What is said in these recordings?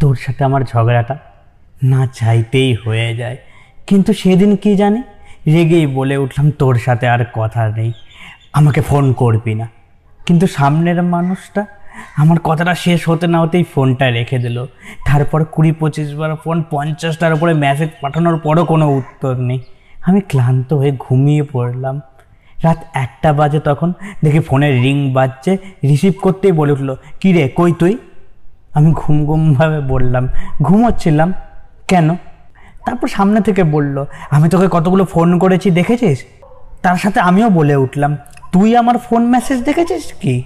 তোর সাথে আমার ঝগড়াটা না চাইতেই হয়ে যায়। কিন্তু সেদিন কি জানি? রেগেই বলে উঠলাম, তোর সাথে আর কথা নেই। আমাকে ফোন করবি না। কিন্তু সামনের মানুষটা আমার কথাটা শেষ হতে না হতেই ফোনটা রেখে দিল। তারপর কুড়ি পঁচিশ বার ফোন, পঞ্চাশটার উপরে মেসেজ পাঠানোর পরও কোনো উত্তর নেই। আমি ক্লান্ত হয়ে ঘুমিয়ে পড়লাম। রাত একটা বাজে তখন দেখি ফোনের রিং বাজছে। রিসিভ করতেই বলে উঠল, কী রে, কই তুই? আমি ঘুম ঘুমভাবে বললাম, ঘুমোচ্ছিলাম, কেন? তারপর সামনে থেকে বলল, আমি তোকে কতগুলো ফোন করেছি, দেখেছিস? তার সাথে আমিও বলে উঠলাম, তুই আমার ফোন মেসেজ দেখেছিস কি?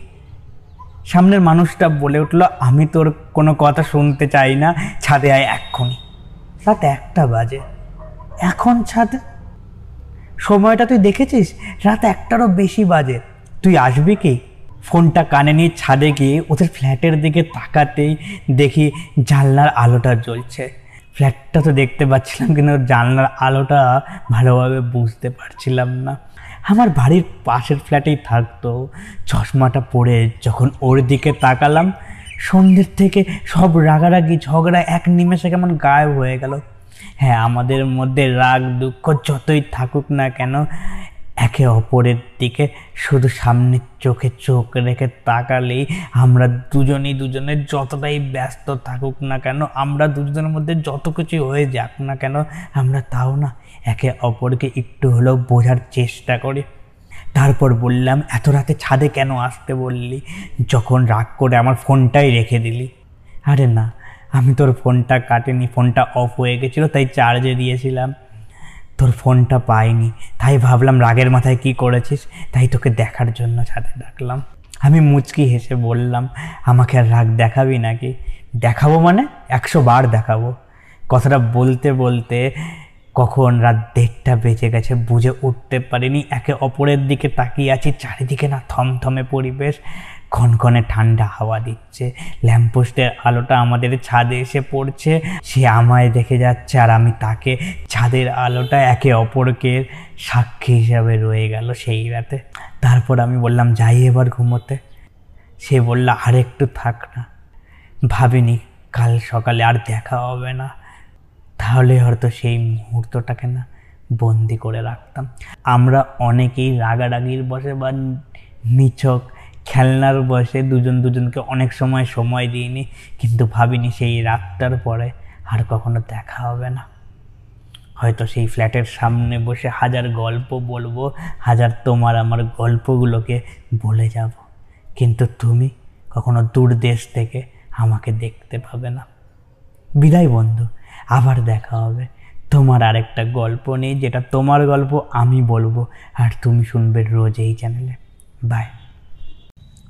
সামনের মানুষটা বলে উঠল, আমি তোর কোনো কথা শুনতে চাই না, ছাদে আয় এক্ষুনি। রাত একটা বাজে। এখন ছাদে? সময়টা তুই দেখেছিস? রাত একটারও বেশি বাজে। তুই আসবি কি? ফোনটা কানে নিয়ে ছাদে গিয়ে ওদের ফ্ল্যাটের দিকে তাকাতেই দেখি জানলার আলোটা জ্বলছে। ফ্ল্যাটটা তো দেখতে পাচ্ছিলাম, কিন্তু জানলার আলোটা ভালোভাবে বুঝতে পারছিলাম না। আমার বাড়ির পাশের ফ্ল্যাটেই থাকতো, চশমাটা পরে যখন ওর দিকে তাকালাম, সন্ধ্যের থেকে সব রাগারাগি ঝগড়া এক নিমেষে কেমন গায়েব হয়ে গেল। হ্যাঁ আমাদের মধ্যে রাগ দুঃখ যতই থাকুক না কেন একে অপরের দিকে শুধু সামনের চোখে চোখ রেখে তাকালেই আমরা দুজনেই দুজনের যতটাই ব্যস্ত থাকুক না কেন, আমরা দুজনের মধ্যে যত কিছু হয়ে যাক না কেন, আমরা তাও না একে অপরকে একটু হলেও বোঝার চেষ্টা করি। তারপর বললাম, এত রাতে ছাদে কেন আসতে বললি? যখন রাগ করে আমার ফোনটাই রেখে দিলি। আরে না, আমি তোর ফোনটা কাটেনি, ফোনটা অফ হয়ে গেছিল, তাই চার্জে দিয়েছিলাম। তোর ফোনটা পাইনি। তাই ভাবলাম, রাগের মাথায় কি করেছিস? তাই তোকে দেখার জন্য ছাদে ডাকলাম। আমি মুচকি হেসে বললাম, আমাকে আর রাগ দেখাবি নাকি? দেখাবো মানে? একশো বার দেখাবো। কথাটা বলতে বলতে কখন রাত দেড়টা বেজে গেছে, বুঝে উঠতে পারিনি। একে অপরের দিকে তাকিয়ে আছি, চারিদিকে না থমথমে পরিবেশ। ক্ষণক্ষণে ঠান্ডা হাওয়া দিচ্ছে। ল্যাম্পপোস্টের আলোটা আমাদের ছাদে এসে পড়ছে। সে আমায় দেখে যাচ্ছে আর আমি তাকে ছাদের আলোটা একে অপরকে সাক্ষী হিসাবে রয়ে গেল সেই রাতে। তারপর আমি বললাম, যাই এবার ঘুমোতে। সে বলল আর একটু থাক না। ভাবিনি কাল সকালে আর দেখা হবে না। তাহলে হয়তো সেই মুহূর্তটাকে না বন্দি করে রাখতাম। আমরা অনেকেই রাগারাগির বসে বা নিছক খেলনার বয়সে দুজন দুজনকে অনেক সময় সময় দিইনি, কিন্তু ভাবিনি সেই রাতটার পরে আর কখনো দেখা হবে না। হয়তো সেই ফ্ল্যাটের সামনে বসে হাজার গল্প বলব, হাজার তোমার আমার গল্পগুলোকে বলে যাব। কিন্তু তুমি কখনো দূর দেশ থেকে আমাকে দেখতে পাবে না। বিদায় বন্ধু, আবার দেখা হবে। তোমার আরেকটা গল্প নেই, যেটা তোমার গল্প আমি বলব, আর তুমি শুনবে রোজ এই চ্যানেলে। বাই।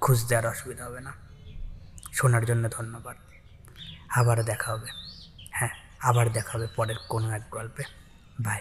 খুঁজতে আর অসুবিধা হবে না। শোনার জন্য ধন্যবাদ। আবার দেখা হবে। হ্যাঁ আবার দেখা হবে পরের কোনো এক গল্পে। বাই